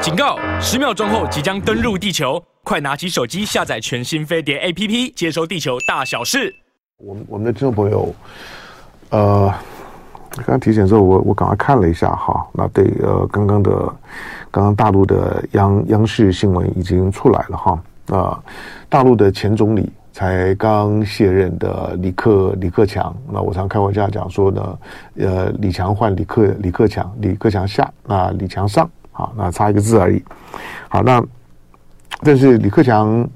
警告！十秒钟后即将登陆地球，快拿起手机下载全新飞碟 APP，接收地球大小事。我们我们的听众朋友，呃，刚刚提醒之后，我我赶快看了一下哈，那对，呃，刚刚的刚刚大陆的央央视新闻已经出来了哈，啊、呃，大陆的前总理才刚卸任的李克李克强，那我常开玩笑讲说呢，呃，李强换李克李克强，李克强下，那李强上。好，那差一个字而已。好，那但是李克强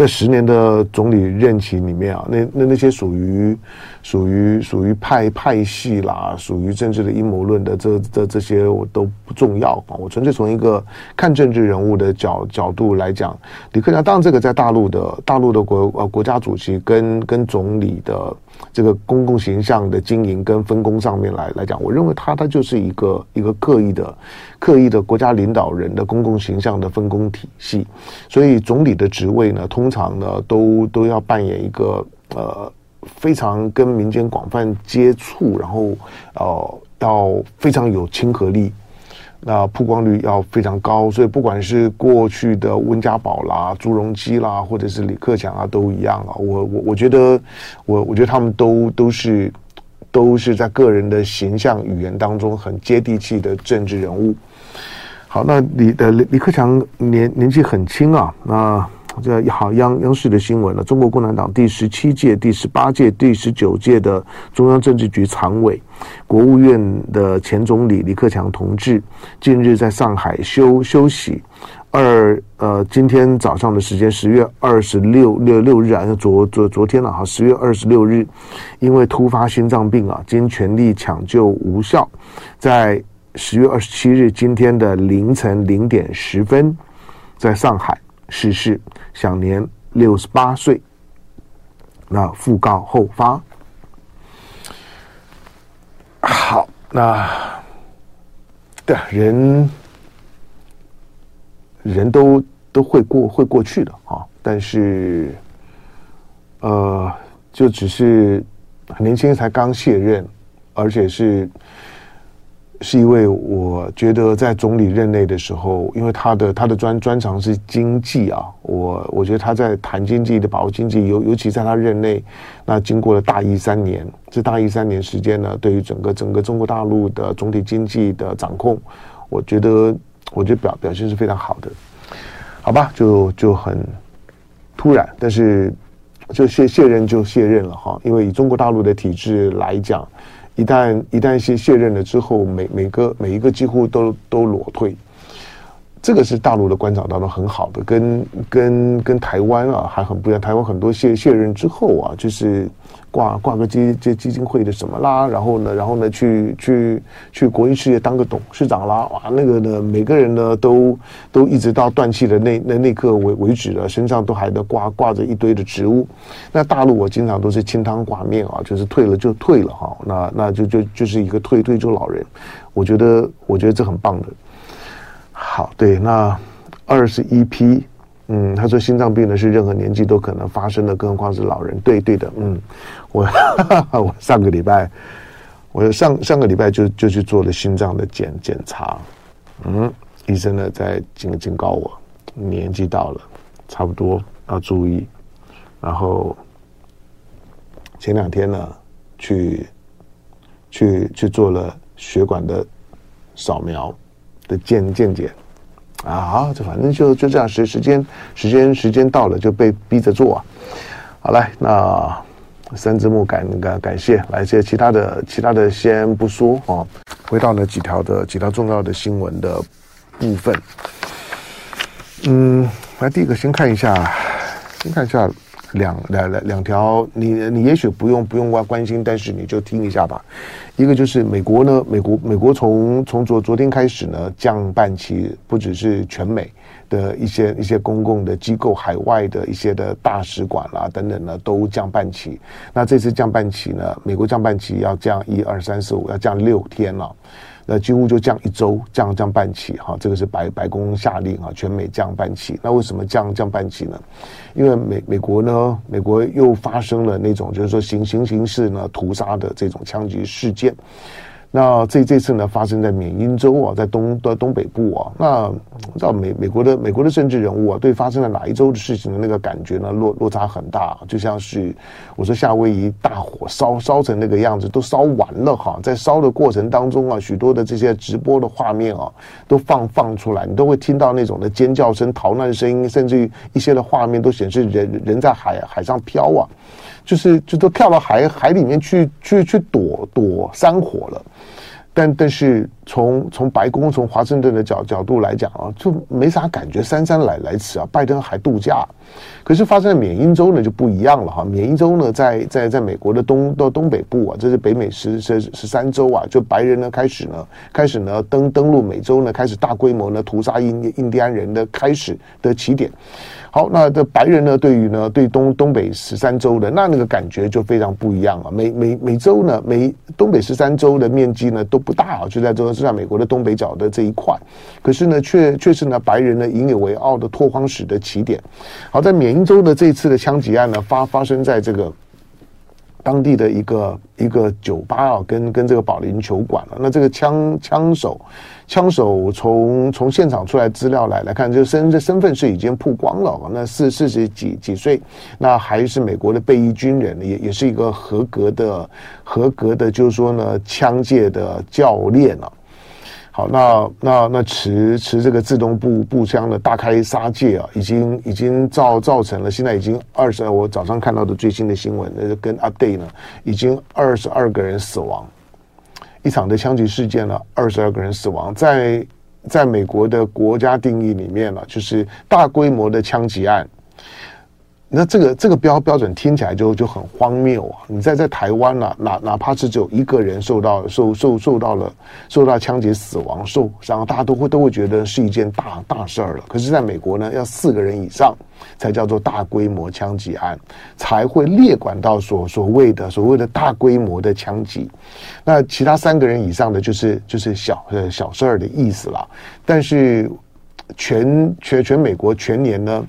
在十年的总理任期里面啊，那那那些属于属于属于派派系啦，属于政治的阴谋论的这这这些我都不重要啊。我纯粹从一个看政治人物的角角度来讲，李克强当然这个在大陆的大陆的国呃国家主席跟跟总理的。这个公共形象的经营跟分工上面来来讲，我认为他他就是一个一个刻意的、刻意的国家领导人的公共形象的分工体系。所以总理的职位呢，通常呢都都要扮演一个呃非常跟民间广泛接触，然后呃要非常有亲和力。那曝光率要非常高，所以不管是过去的温家宝啦、朱镕基啦，或者是李克强啊，都一样啊。我我我觉得，我我觉得他们都都是都是在个人的形象语言当中很接地气的政治人物。好，那李呃李李克强年年纪很轻啊，那。这好央央视的新闻了，中国共产党第十七届、第十八届、第十九届的中央政治局常委、国务院的前总理李克强同志，近日在上海休休息。二呃，今天早上的时间，十月二十六六六日啊，昨昨昨天了哈，十月二十六日，因为突发心脏病啊，经全力抢救无效，在十月二十七日今天的凌晨零点十分，在上海逝世。享年六十八岁，那訃告后发。好，那对人，人都都会过会过去的啊，但是，呃，就只是很年轻才刚卸任，而且是。是一位我觉得在总理任内的时候，因为他的他的专专长是经济啊，我我觉得他在谈经济的把握经济，尤尤其在他任内，那经过了大一三年，这大一三年时间呢，对于整个整个中国大陆的总体经济的掌控，我觉得我觉得表表现是非常好的，好吧，就就很突然，但是就卸卸任就卸任了哈，因为以中国大陆的体制来讲。一旦一旦卸卸任了之后，每每个每一个几乎都都裸退，这个是大陆的观察当中很好的，跟跟跟台湾啊还很不一样。台湾很多卸卸任之后啊，就是。挂挂个基基基金会的什么啦，然后呢，然后呢，去去去国营事业当个董事长啦，哇，那个呢，每个人呢都都一直到断气的那那那刻为为止了，身上都还得挂挂着一堆的职务。那大陆我经常都是清汤挂面啊，就是退了就退了哈，那那就就就是一个退退休老人，我觉得我觉得这很棒的。好，对，那二十一批。嗯，他说心脏病呢是任何年纪都可能发生的，更何况是老人。对对的，嗯，我 我上个礼拜，我上上个礼拜就就去做了心脏的检检查，嗯，医生呢在警警告我，年纪到了，差不多要注意。然后前两天呢，去去去做了血管的扫描的见见解。啊，好，这反正就就这样，时时间时间时间到了就被逼着做。好来，那三字幕感感感谢，来这些其他的其他的先不说啊，回到了几条的几条重要的新闻的部分。嗯，来第一个先看一下，先看一下两两两两条，你你也许不用不用关关心，但是你就听一下吧。一个就是美国呢，美国美国从从昨昨天开始呢，降半旗，不只是全美的一些一些公共的机构，海外的一些的大使馆啦等等呢，都降半旗。那这次降半旗呢，美国降半旗要降一二三四五，要降六天了。那几乎就降一周，降降半期哈，这个是白白宫下令啊，全美降半期。那为什么降降半期呢？因为美美国呢，美国又发生了那种就是说行行刑式呢屠杀的这种枪击事件。那这这次呢，发生在缅因州啊，在东的东北部啊。那知道美美国的美国的政治人物啊，对发生在哪一州的事情的那个感觉呢，落落差很大。就像是我说夏威夷大火烧烧成那个样子，都烧完了哈，在烧的过程当中啊，许多的这些直播的画面啊，都放放出来，你都会听到那种的尖叫声、逃难声音，甚至于一些的画面都显示人人在海海上飘啊。就是就都跳到海海里面去去去躲躲山火了，但但是从从白宫从华盛顿的角角度来讲啊，就没啥感觉，姗姗来来迟啊，拜登还度假。可是发生在缅因州呢就不一样了哈，缅因州呢在在在美国的东到东北部啊，这是北美十十十三州啊，就白人呢开始呢开始呢登登陆美洲呢，开始大规模呢屠杀印印第安人的开始的起点。好，那这白人呢，对于呢，对东东北十三州的那那个感觉就非常不一样了。每每每州呢，每东北十三州的面积呢都不大啊，就在这个是在美国的东北角的这一块。可是呢，却却是呢白人呢引以为傲的拓荒史的起点。好，在缅因州的这次的枪击案呢，发发生在这个。当地的一个一个酒吧啊，跟跟这个保龄球馆了。那这个枪枪手，枪手从从现场出来资料来来看，就身这身份是已经曝光了。那四四十几几岁，那还是美国的退役军人，也也是一个合格的合格的，就是说呢，枪械的教练了。好，那那那持持这个自动步步枪的大开杀戒啊，已经已经造造成了现在已经二十，我早上看到的最新的新闻，那就跟 update 呢，已经二十二个人死亡，一场的枪击事件呢，二十二个人死亡，在在美国的国家定义里面呢，就是大规模的枪击案。那这个这个标标准听起来就就很荒谬啊！你在在台湾呢、啊，哪哪怕是只有一个人受到受受受到了受到枪击死亡受伤，大家都会都会觉得是一件大大事儿了。可是，在美国呢，要四个人以上才叫做大规模枪击案，才会列管到所所谓的所谓的大规模的枪击。那其他三个人以上的就是就是小呃小事儿的意思了。但是全全全美国全年呢？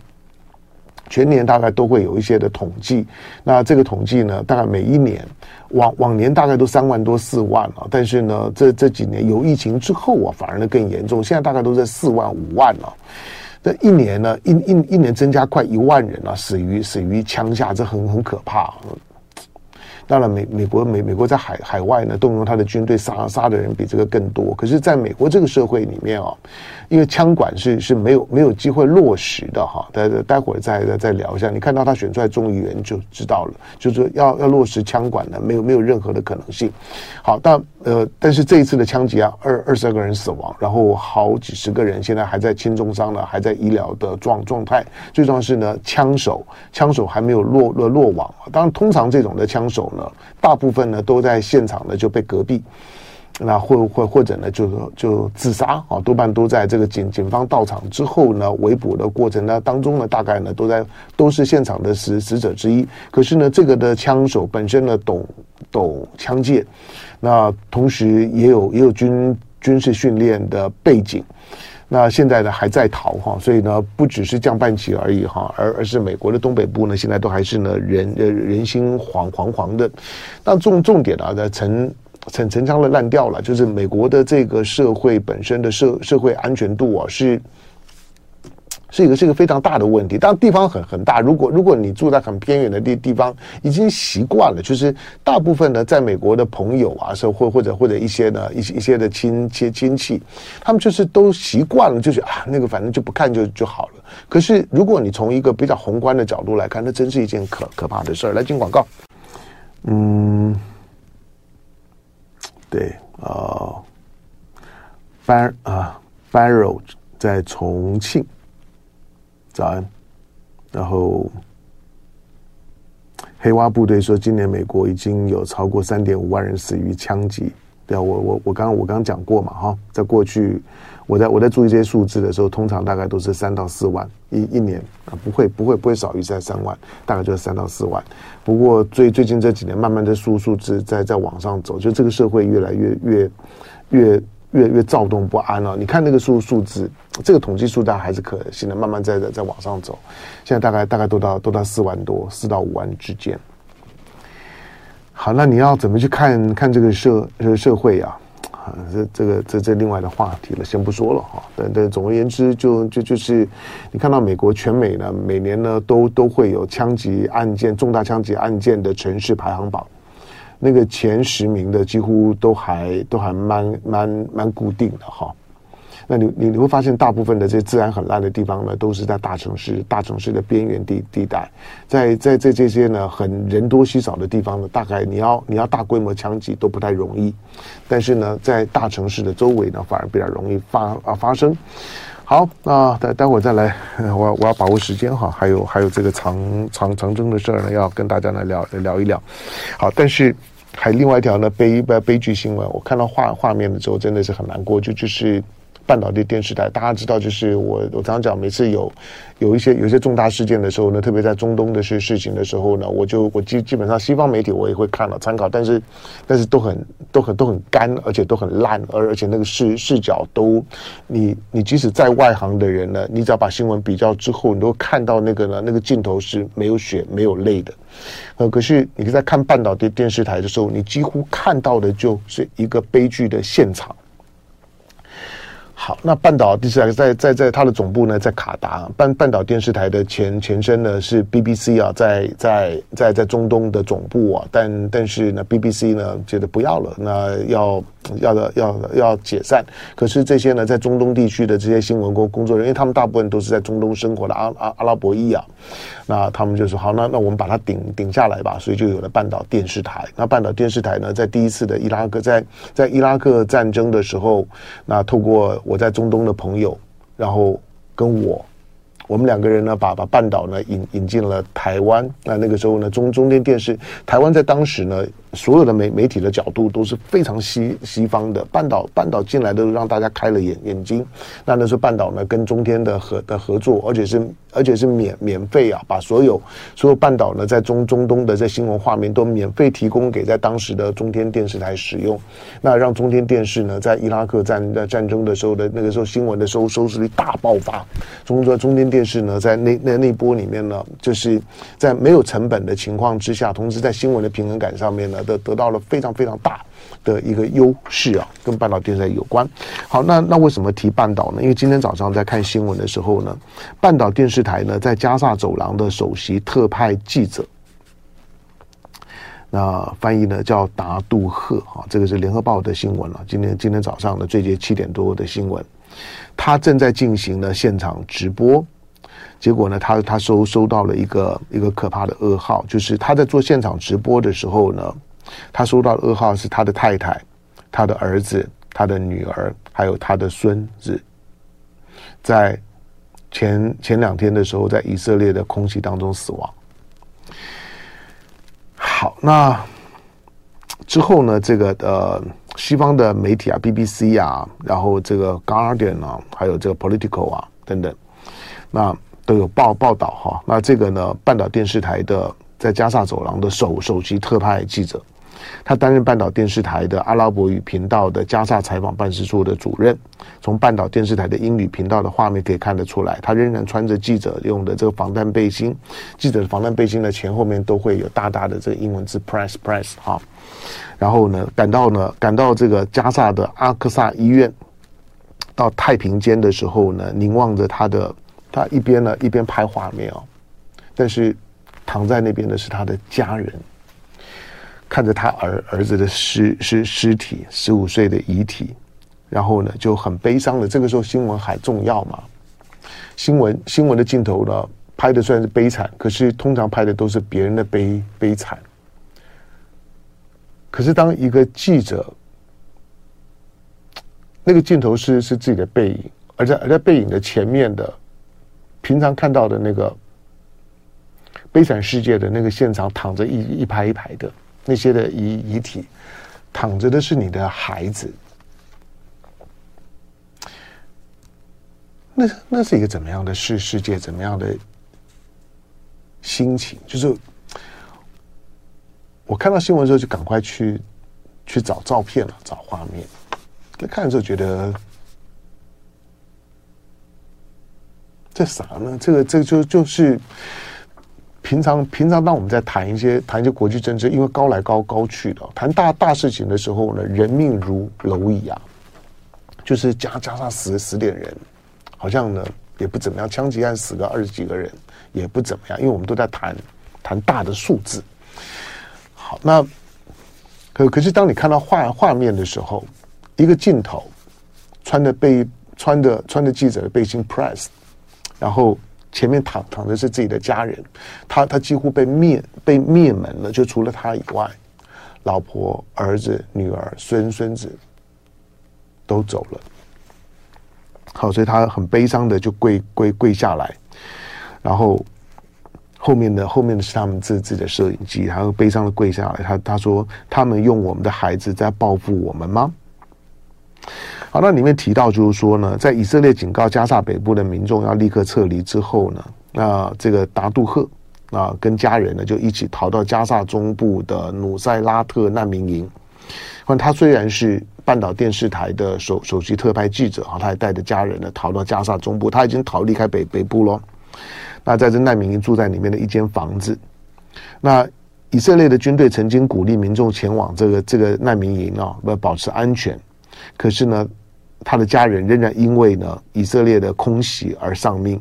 全年大概都会有一些的统计，那这个统计呢，大概每一年往往年大概都三万多四万啊，但是呢，这这几年有疫情之后啊，反而呢更严重，现在大概都在四万五万了。这一年呢，一一一年增加快一万人啊，死于死于枪下，这很很可怕。当然，美美国美美国在海海外呢，动用他的军队杀杀的人比这个更多。可是，在美国这个社会里面啊，因为枪管是是没有没有机会落实的哈。待待会儿再再聊一下。你看到他选出来众议员就知道了，就是要要落实枪管呢，没有没有任何的可能性。好，但呃，但是这一次的枪击啊，二二十二个人死亡，然后好几十个人现在还在轻重伤呢，还在医疗的状状态。最重要是呢，枪手枪手还没有落落落网。当然，通常这种的枪手呢。大部分呢都在现场呢就被隔壁，那或或或者呢就就自杀啊，多半都在这个警警方到场之后呢围捕的过程呢当中呢，大概呢都在都是现场的死死者之一。可是呢，这个的枪手本身呢懂懂枪械，那同时也有也有军军事训练的背景。那现在呢还在逃哈，所以呢不只是降半旗而已哈，而而是美国的东北部呢现在都还是呢人人心惶惶惶的。那重重点啊，陈陈陈腔的烂掉了，就是美国的这个社会本身的社社会安全度啊是。是一个是一个非常大的问题，当然地方很很大。如果如果你住在很偏远的地地方，已经习惯了，就是大部分呢，在美国的朋友啊，是或或者或者一些呢一些一些的亲戚亲戚，他们就是都习惯了，就是啊那个反正就不看就就好了。可是如果你从一个比较宏观的角度来看，那真是一件可可怕的事儿。来进广告，嗯，对呃，Bar 啊，Barrow 在重庆。早安，然后黑蛙部队说，今年美国已经有超过三点五万人死于枪击。对啊，我我我刚刚我刚讲过嘛，哈，在过去我在我在注意这些数字的时候，通常大概都是三到四万一一年啊，不会不会不会少于在三万，大概就是三到四万。不过最最近这几年，慢慢的数数字在在往上走，就这个社会越来越越越。越越躁动不安了，你看那个数数字，这个统计数大还是可信的，慢慢在在在往上走。现在大概大概都到都到四万多，四到五万之间。好，那你要怎么去看看这个社社社会啊？这这个这这另外的话题了，先不说了哈。但但总而言之，就就就是你看到美国全美呢，每年呢都都会有枪击案件、重大枪击案件的城市排行榜，那个前十名的几乎都还都还蛮蛮蛮固定的哈。那你你你会发现，大部分的这些治安很烂的地方呢，都是在大城市、大城市的边缘地地带，在在在这些呢很人多稀少的地方呢，大概你要你要大规模枪击都不太容易，但是呢，在大城市的周围呢，反而比较容易发啊发生。好，那待待会儿再来，我我要把握时间哈，还有还有这个长长长征的事儿呢，要跟大家来聊聊一聊。好，但是还另外一条呢悲悲悲剧新闻，我看到画画面的时候真的是很难过，就就是。半岛的电视台，大家知道，就是我我常常讲，每次有有一些有一些重大事件的时候呢，特别在中东的事事情的时候呢，我就我基基本上西方媒体我也会看了参考，但是但是都很都很都很干，而且都很烂，而而且那个视视角都，你你即使在外行的人呢，你只要把新闻比较之后，你都看到那个呢那个镜头是没有血没有泪的，呃，可是你在看半岛的电视台的时候，你几乎看到的就是一个悲剧的现场。好，那半岛电视台在在在它的总部呢，在卡达。半半岛电视台的前前身呢是 BBC 啊，在在在在中东的总部啊，但但是呢 BBC 呢觉得不要了，那要要的要要解散。可是这些呢在中东地区的这些新闻工工作人员，因为他们大部分都是在中东生活的阿阿阿拉伯裔啊，那他们就说好，那那我们把它顶顶下来吧，所以就有了半岛电视台。那半岛电视台呢，在第一次的伊拉克在在伊拉克战争的时候，那透过我在中东的朋友，然后跟我。我们两个人呢，把把半岛呢引引进了台湾。那那个时候呢，中中天电视台湾在当时呢，所有的媒媒体的角度都是非常西西方的。半岛半岛进来都让大家开了眼眼睛。那那时候半岛呢跟中天的合的合作，而且是而且是免免费啊，把所有所有半岛呢在中中东的这新闻画面都免费提供给在当时的中天电视台使用。那让中天电视呢在伊拉克战在战争的时候的那个时候新闻的收收视率大爆发。中中中天电。但是呢，在那那那波里面呢，就是在没有成本的情况之下，同时在新闻的平衡感上面呢，得得到了非常非常大的一个优势啊，跟半岛电视台有关。好，那那为什么提半岛呢？因为今天早上在看新闻的时候呢，半岛电视台呢在加萨走廊的首席特派记者，那翻译呢叫达杜赫啊，这个是联合报的新闻了。今天今天早上的最近七点多的新闻，他正在进行呢现场直播。结果呢，他他收收到了一个一个可怕的噩耗，就是他在做现场直播的时候呢，他收到的噩耗是他的太太、他的儿子、他的女儿，还有他的孙子，在前前两天的时候，在以色列的空袭当中死亡。好，那之后呢，这个呃，西方的媒体啊，BBC 啊，然后这个 Guardian 啊，还有这个 Political 啊等等，那。都有报报道哈，那这个呢，半岛电视台的在加萨走廊的首首席特派记者，他担任半岛电视台的阿拉伯语频道的加萨采访办事处的主任。从半岛电视台的英语频道的画面可以看得出来，他仍然穿着记者用的这个防弹背心。记者的防弹背心的前后面都会有大大的这个英文字 “press press” 哈。然后呢，赶到呢，赶到这个加萨的阿克萨医院，到太平间的时候呢，凝望着他的。他一边呢，一边拍画面哦，但是躺在那边的是他的家人，看着他儿儿子的尸尸尸体，十五岁的遗体，然后呢就很悲伤的。这个时候新闻还重要吗？新闻新闻的镜头呢，拍的虽然是悲惨，可是通常拍的都是别人的悲悲惨。可是当一个记者，那个镜头是是自己的背影，而在而在背影的前面的。平常看到的那个悲惨世界的那个现场，躺着一一排一排的那些的遗遗体，躺着的是你的孩子，那那是一个怎么样的世世界？怎么样的心情？就是我看到新闻的时候，就赶快去去找照片了，找画面。看的时候觉得。这啥呢？这个这就就是平常平常当我们在谈一些谈一些国际政治，因为高来高高去的，谈大大事情的时候呢，人命如蝼蚁啊，就是加加上死死点人，好像呢也不怎么样，枪击案死个二十几个人也不怎么样，因为我们都在谈谈大的数字。好，那可可是当你看到画画面的时候，一个镜头穿的背穿的穿的记者的背心 press，然后。前面躺躺的是自己的家人，他他几乎被灭被灭门了，就除了他以外，老婆、儿子、女儿、孙孙子都走了。好，所以他很悲伤的就跪跪跪下来，然后后面的后面的是他们自自己的摄影机，然后悲伤的跪下来。他他说：“他们用我们的孩子在报复我们吗？”好，那里面提到就是说呢，在以色列警告加沙北部的民众要立刻撤离之后呢，那这个达杜赫啊跟家人呢就一起逃到加沙中部的努塞拉特难民营。那他虽然是半岛电视台的首首席特派记者啊，他还带着家人呢逃到加沙中部，他已经逃离开北北部了。那在这难民营住在里面的一间房子，那以色列的军队曾经鼓励民众前往这个这个难民营啊，要保持安全，可是呢。他的家人仍然因为呢以色列的空袭而丧命。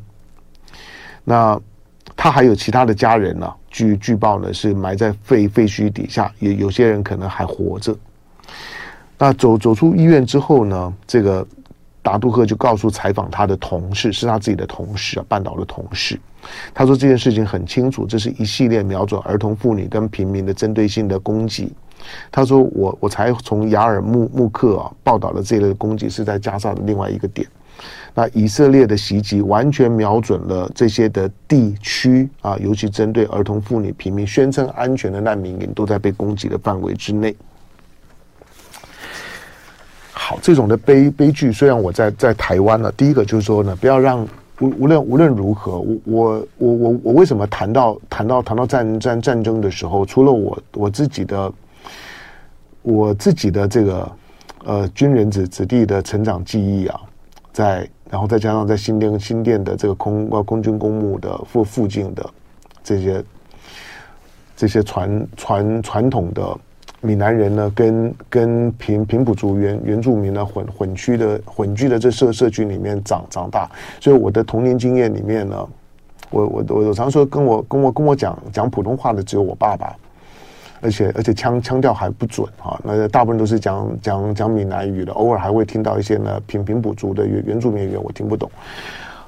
那他还有其他的家人呢？据据报呢是埋在废废墟底下，也有些人可能还活着。那走走出医院之后呢，这个达杜赫就告诉采访他的同事，是他自己的同事啊，半岛的同事。他说这件事情很清楚，这是一系列瞄准儿童、妇女跟平民的针对性的攻击。他说：“我我才从雅尔穆穆克啊报道了这类攻击是在加沙的另外一个点。那以色列的袭击完全瞄准了这些的地区啊，尤其针对儿童、妇女、平民，宣称安全的难民营都在被攻击的范围之内。好，这种的悲悲剧，虽然我在在台湾呢，第一个就是说呢，不要让无无论无论如何，我我我我我为什么谈到谈到谈到战战战争的时候，除了我我自己的。我自己的这个呃军人子子弟的成长记忆啊，在然后再加上在新店新店的这个空呃空军公墓的附附近的这些这些传传传统的闽南人呢，跟跟平平埔族原原住民呢混混区的混居的这社社区里面长长大，所以我的童年经验里面呢，我我我我常说跟我跟我跟我讲讲普通话的只有我爸爸。而且而且腔腔调还不准啊，那大部分都是讲讲讲闽南语的，偶尔还会听到一些呢平平埔族的原原住民语言，我听不懂。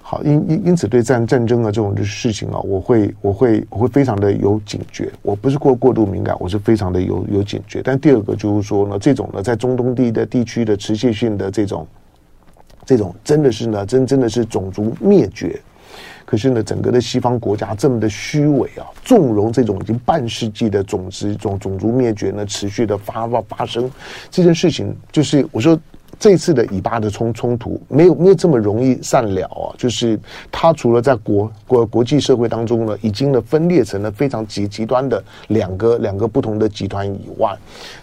好，因因因此对战战争啊这种的事情啊，我会我会我会非常的有警觉。我不是过过度敏感，我是非常的有有警觉。但第二个就是说呢，这种呢在中东地的地区的持续性的这种这种真的是呢真真的是种族灭绝。可是呢，整个的西方国家这么的虚伪啊，纵容这种已经半世纪的种族种种族灭绝呢，持续的发发发生这件事情，就是我说。这次的以巴的冲冲突没有没有这么容易善了啊！就是他除了在国国国际社会当中呢，已经呢分裂成了非常极极端的两个两个不同的集团以外，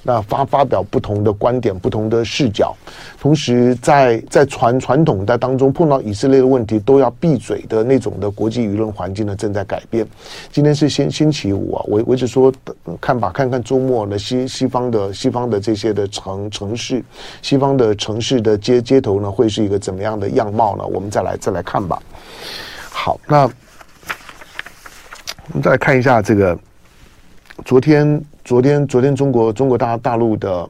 那发发表不同的观点、不同的视角，同时在在传传统的当中碰到以色列的问题都要闭嘴的那种的国际舆论环境呢正在改变。今天是星星期五啊，我我只说看吧，看看周末的西西方的西方的这些的城城市，西方的城。市的街街头呢，会是一个怎么样的样貌呢？我们再来再来看吧。好，那我们再来看一下这个昨天昨天昨天中国中国大大陆的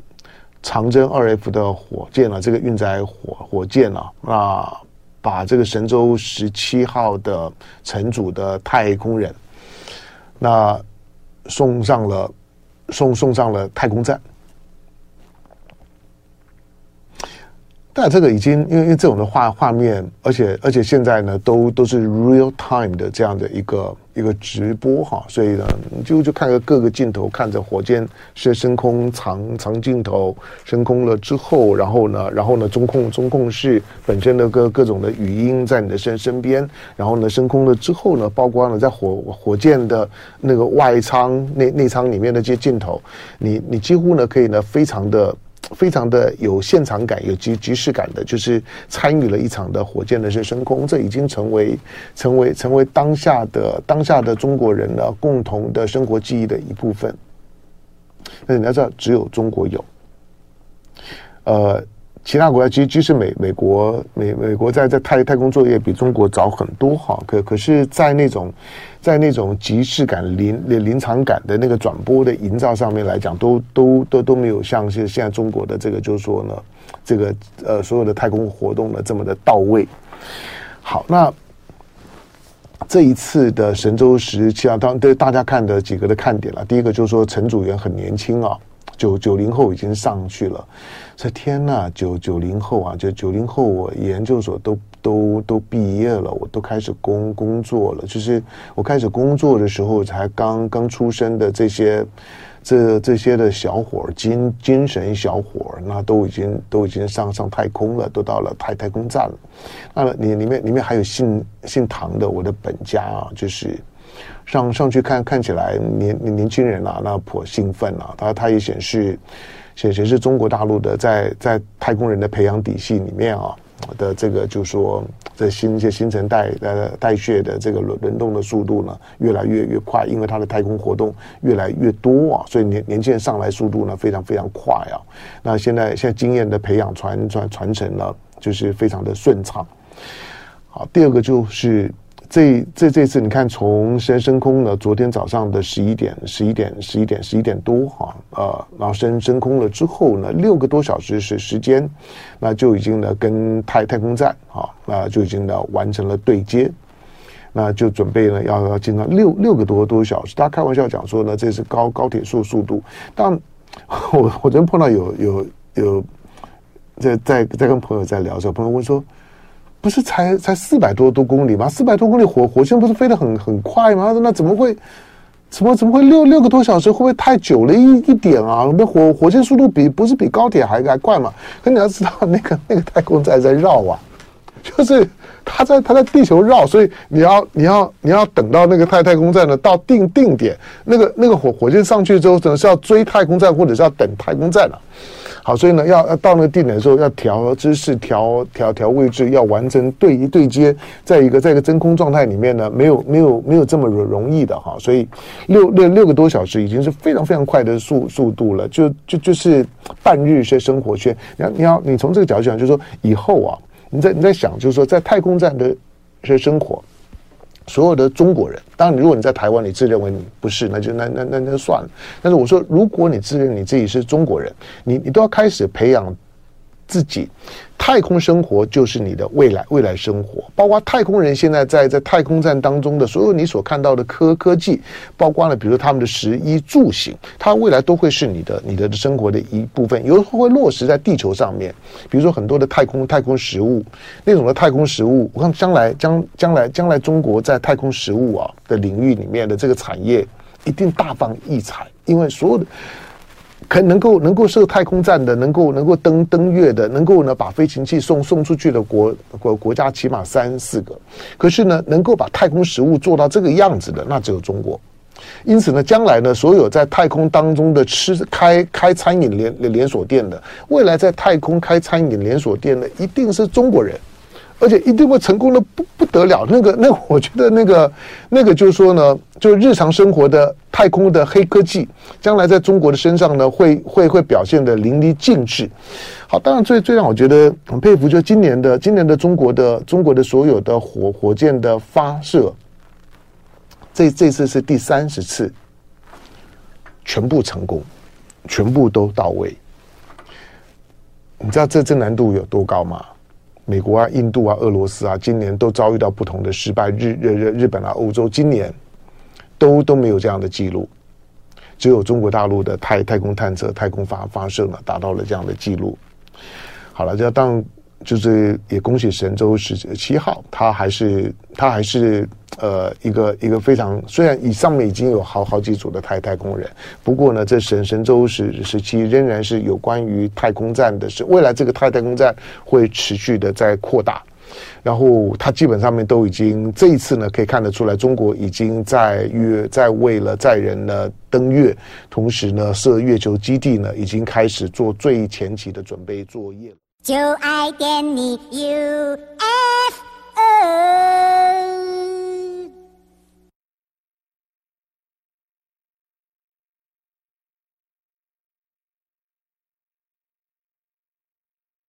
长征二 F 的火箭啊，这个运载火火箭啊，那把这个神舟十七号的乘组的太空人，那送上了送送上了太空站。那这个已经因为因为这种的画画面，而且而且现在呢都都是 real time 的这样的一个一个直播哈，所以呢就就看个各个镜头，看着火箭是升空长长镜头升空了之后，然后呢然后呢中控中控室本身的各各种的语音在你的身身边，然后呢升空了之后呢，曝光了在火火箭的那个外舱内内舱里面的这些镜头，你你几乎呢可以呢非常的。非常的有现场感、有即即视感的，就是参与了一场的火箭的是升空，这已经成为成为成为当下的当下的中国人的共同的生活记忆的一部分。那你要知道，只有中国有，呃。其他国家其实即使美美国美美国在在太太空作业比中国早很多哈，可可是，在那种在那种即视感临临场感的那个转播的营造上面来讲，都都都都没有像现现在中国的这个就是说呢，这个呃所有的太空活动呢这么的到位。好，那这一次的神舟十七号，当对大家看的几个的看点了，第一个就是说陈组员很年轻啊。九九零后已经上去了，这天呐，九九零后啊，就九零后，我研究所都都都毕业了，我都开始工工作了。就是我开始工作的时候，才刚刚出生的这些这这些的小伙精精神小伙那都已经都已经上上太空了，都到了太太空站了。那么你里面里面还有姓姓唐的，我的本家啊，就是。上上去看看起来年年轻人啊，那颇兴奋啊。他他也显示显显示中国大陆的在在太空人的培养体系里面啊的这个，就是说这新一些新陈代呃代谢的这个轮轮动的速度呢越来越越快，因为它的太空活动越来越多啊，所以年年轻人上来速度呢非常非常快啊。那现在现在经验的培养传传传承呢，就是非常的顺畅。好，第二个就是。这这这次你看，从先升空了，昨天早上的十一点、十一点、十一点、十一点多哈，呃，然后升升空了之后呢，六个多小时是时间，那就已经呢跟太太空站啊，那就已经呢完成了对接，那就准备呢要要进到六六个多多小时。大家开玩笑讲说呢，这是高高铁速速度，但我我昨天碰到有有有在在在跟朋友在聊的时候，朋友问说。不是才才四百多多公里吗？四百多公里火火箭不是飞得很很快吗？那怎么会，怎么怎么会六六个多小时？会不会太久了一一点啊？那火火箭速度比不是比高铁还还快吗？可你要知道，那个那个太空站在绕啊，就是它在它在地球绕，所以你要你要你要等到那个太太空站呢到定定点，那个那个火火箭上去之后，可能是要追太空站，或者是要等太空站了。好，所以呢，要要到那个定点的时候，要调姿势、调调调位置，要完成对一对接，在一个在一个真空状态里面呢，没有没有没有这么容容易的哈。所以六六六个多小时已经是非常非常快的速速度了，就就就是半日些生活圈。你要你要你从这个角度讲，就是说以后啊，你在你在想，就是说在太空站的一些生活。所有的中国人，当然，如果你在台湾，你自认为你不是，那就那那那那算了。但是我说，如果你自认你自己是中国人，你你都要开始培养自己。太空生活就是你的未来，未来生活包括太空人现在在在太空站当中的所有你所看到的科科技，包括了比如他们的食衣住行，它未来都会是你的你的生活的一部分，有时候会落实在地球上面。比如说很多的太空太空食物，那种的太空食物，我看将来将将来将来中国在太空食物啊的领域里面的这个产业一定大放异彩，因为所有的。可能够能够设太空站的，能够能够登登月的，能够呢把飞行器送送出去的国国国家起码三四个，可是呢能够把太空食物做到这个样子的，那只有中国。因此呢，将来呢所有在太空当中的吃开开餐饮连连锁店的，未来在太空开餐饮连锁店的，一定是中国人。而且一定会成功的不不得了，那个那、我觉得那个那个就是说呢，就日常生活的太空的黑科技，将来在中国的身上呢，会会会表现得淋漓尽致。好，当然最最让我觉得很佩服，就今年的今年的中国的中国的所有的火火箭的发射，这这次是第三十次，全部成功，全部都到位。你知道这这难度有多高吗？美国啊、印度啊、俄罗斯啊，今年都遭遇到不同的失败。日日日日本啊、欧洲今年都都没有这样的记录，只有中国大陆的太太空探测、太空发发射呢，达到了这样的记录。好了，这当。就是也恭喜神舟十七号，它还是它还是呃一个一个非常虽然以上面已经有好好几组的太太空人，不过呢，这神神舟十十七仍然是有关于太空站的事，未来这个太太空站会持续的在扩大，然后它基本上面都已经这一次呢可以看得出来，中国已经在月在为了载人呢登月，同时呢，设月球基地呢，已经开始做最前期的准备作业了。就爱点你 UFO。